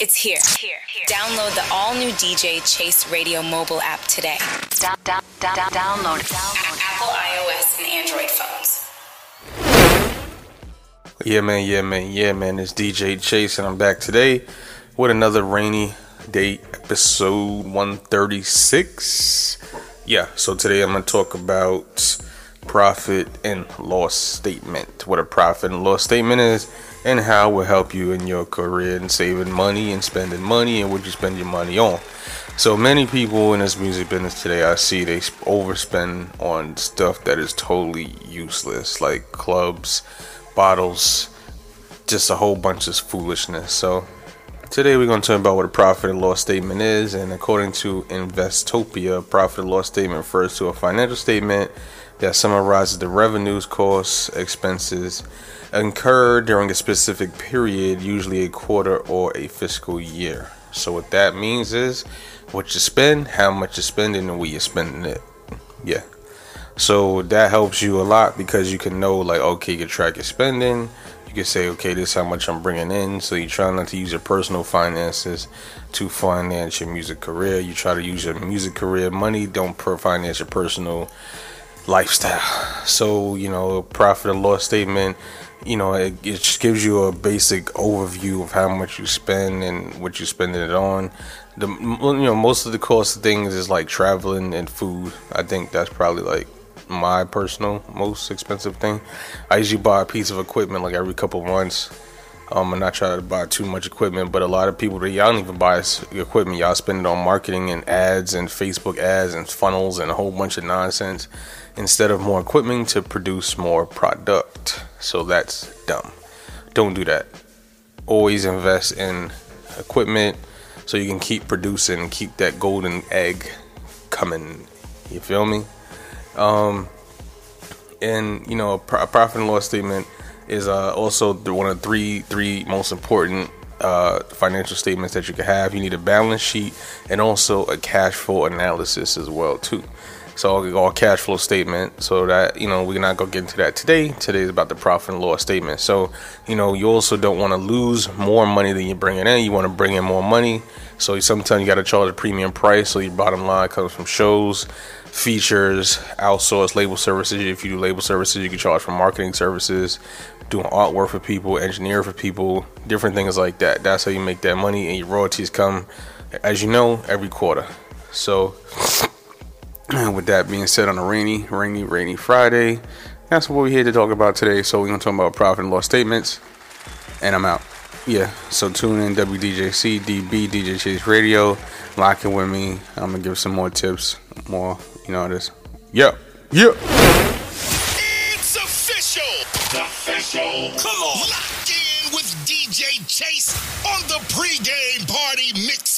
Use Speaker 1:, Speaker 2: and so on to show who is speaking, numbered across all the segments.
Speaker 1: It's here. here. Download the all new DJ Chase Radio mobile app today.
Speaker 2: Down, down, down, down, download.
Speaker 1: Apple, iOS, and Android phones.
Speaker 3: Yeah, man, yeah, man, yeah, man. It's DJ Chase, and I'm back today with another rainy day episode 136. Yeah, so today I'm going to talk about profit and loss statement. What a profit and loss statement is, and how it will help you in your career and saving money and spending money and what you spend your money on. So many people in this music business today, I see they overspend on stuff that is totally useless, like clubs, bottles, just a whole bunch of foolishness. So today we're going to talk about what a profit and loss statement is, and according to Investopedia, profit and loss statement refers to a financial statement that summarizes the revenues, costs, expenses incurred during a specific period, usually a quarter or a fiscal year. So what that means is what you spend, how much you're spending, and where you're spending it. Yeah. So that helps you a lot because you can know, like, okay, you can track your spending. You can say, okay, this is how much I'm bringing in. So you try not to use your personal finances to finance your music career. You try to use your music career money. Don't finance your personal lifestyle. So you know, profit and loss statement. You know, it, it just gives you a basic overview of how much you spend and what you're spending it on. The you know most of the cost of things is like traveling and food. I think that's probably like my personal most expensive thing. I usually buy a piece of equipment like every couple months. Um, and not try to buy too much equipment, but a lot of people that y'all don't even buy equipment. Y'all spend it on marketing and ads and Facebook ads and funnels and a whole bunch of nonsense instead of more equipment to produce more product. So that's dumb. Don't do that. Always invest in equipment so you can keep producing, keep that golden egg coming. You feel me? Um, and you know, a, profit and loss statement is uh, also the, one of the three three most important uh, financial statements that you can have. You need a balance sheet and also a cash flow analysis as well too. So all cash flow statement. So that you know we're not gonna get into that today. Today is about the profit and loss statement. So you know you also don't want to lose more money than you're bringing in. You want to bring in more money. So sometimes you got to charge a premium price. So your bottom line comes from shows, features, outsourced label services. If you do label services, you can charge for marketing services, doing artwork for people, engineer for people, different things like that. That's how you make that money, and your royalties come, as you know, every quarter. So. with that being said, on a rainy, rainy, rainy Friday, that's what we're here to talk about today. So we're gonna talk about profit and loss statements, and I'm out. Yeah, so tune in WDJC, DB, DJ Chase Radio, lock in with me. I'm gonna give some more tips, more, you know this. Yeah, yeah.
Speaker 4: It's official. Official. Come on. Lock in with DJ Chase on the pregame party mix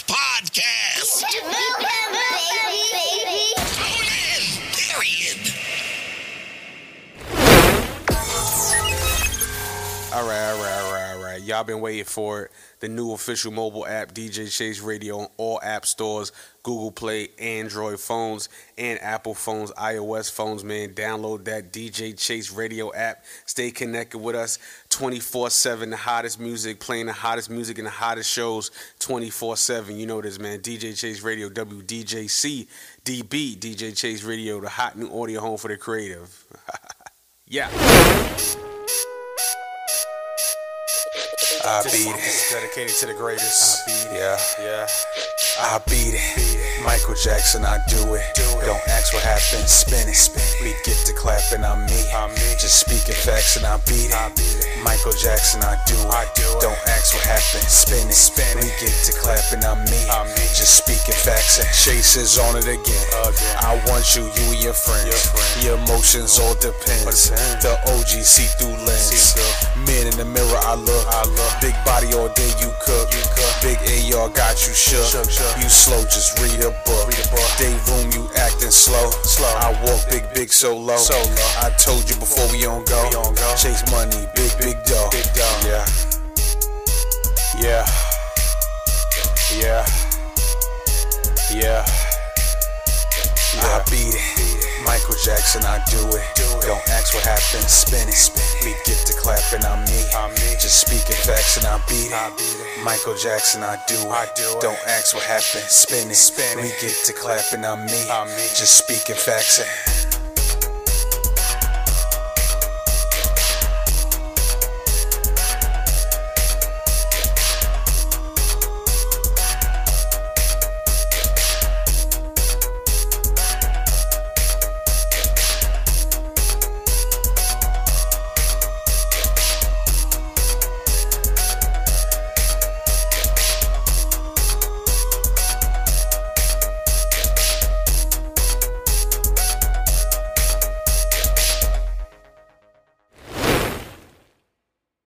Speaker 3: All right, all right, all right, all right. Y'all been waiting for it. The new official mobile app, DJ Chase Radio, on all app stores, Google Play, Android phones, and Apple phones, iOS phones, man. Download that DJ Chase Radio app. Stay connected with us 24 7. The hottest music, playing the hottest music and the hottest shows 24 7. You know this, man. DJ Chase Radio, WDJC, DB, DJ Chase Radio, the hot new audio home for the creative. yeah. I beat it. Dedicated to the greatest. I beat it. Yeah. Yeah. I beat it. Michael Jackson, I do it. Don't ask what happened, spin it. We get to clapping, I'm me. Just speaking facts and I beat it. Michael Jackson, I do it. Don't ask what happened, spin it. We get to clapping, I'm me. Just speaking facts and Chase is on it again. I want you, you and your friends. Your emotions all depends. The OG see through lens. Men in the mirror, I body all day, you cook. Big AR got you shook. You slow, just read a book. Read a book. Day room, you acting slow. slow. I walk big, big so low. so low. I told you before we on go. Chase money, big, big dough. Yeah. Yeah. Yeah. Yeah. I beat it. Michael Jackson, I do it. Don't ask what happened, spin it.
Speaker 5: We get to clapping, I'm me. Just speaking facts and I beat it. Michael Jackson, I do it. Don't ask what happened, spin it. We get to clapping, I'm me. Just speaking facts and